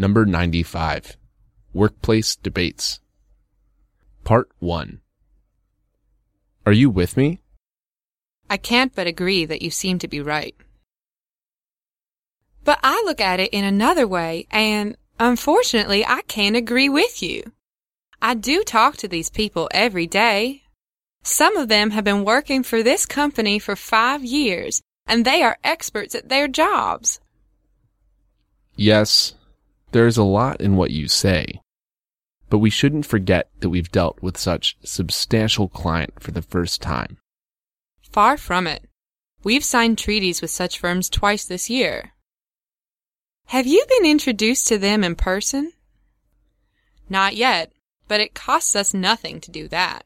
Number 95 Workplace Debates. Part 1 Are you with me? I can't but agree that you seem to be right. But I look at it in another way, and unfortunately, I can't agree with you. I do talk to these people every day. Some of them have been working for this company for five years, and they are experts at their jobs. Yes, there is a lot in what you say. But we shouldn't forget that we've dealt with such substantial client for the first time. Far from it. We've signed treaties with such firms twice this year. Have you been introduced to them in person? Not yet, but it costs us nothing to do that.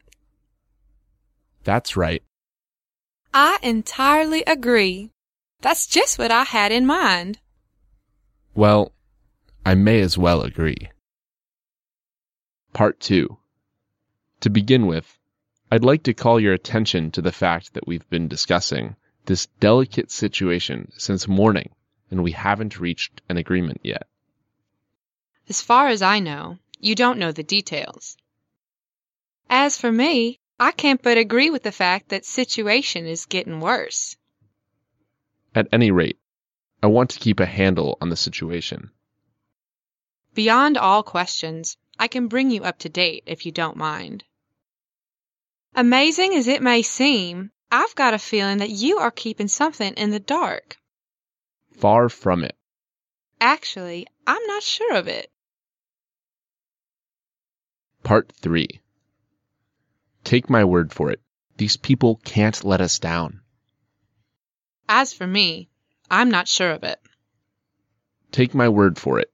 That's right. I entirely agree. That's just what I had in mind. Well, I may as well agree. Part 2. To begin with, I'd like to call your attention to the fact that we've been discussing this delicate situation since morning and we haven't reached an agreement yet. As far as I know, you don't know the details. As for me, I can't but agree with the fact that situation is getting worse. At any rate, I want to keep a handle on the situation. Beyond all questions, I can bring you up to date if you don't mind. Amazing as it may seem, I've got a feeling that you are keeping something in the dark. Far from it. Actually, I'm not sure of it. Part 3. Take my word for it. These people can't let us down. As for me, I'm not sure of it. Take my word for it.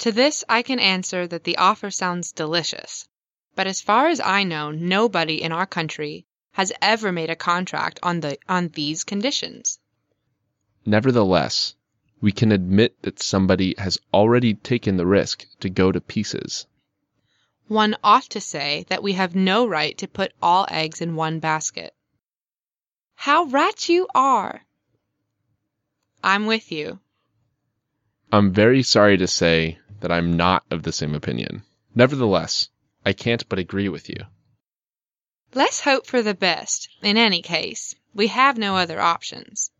To this I can answer that the offer sounds delicious. But as far as I know, nobody in our country has ever made a contract on the on these conditions. Nevertheless, we can admit that somebody has already taken the risk to go to pieces. One ought to say that we have no right to put all eggs in one basket. How right you are! I'm with you. I'm very sorry to say that I'm not of the same opinion. Nevertheless, I can't but agree with you. Let's hope for the best. In any case, we have no other options.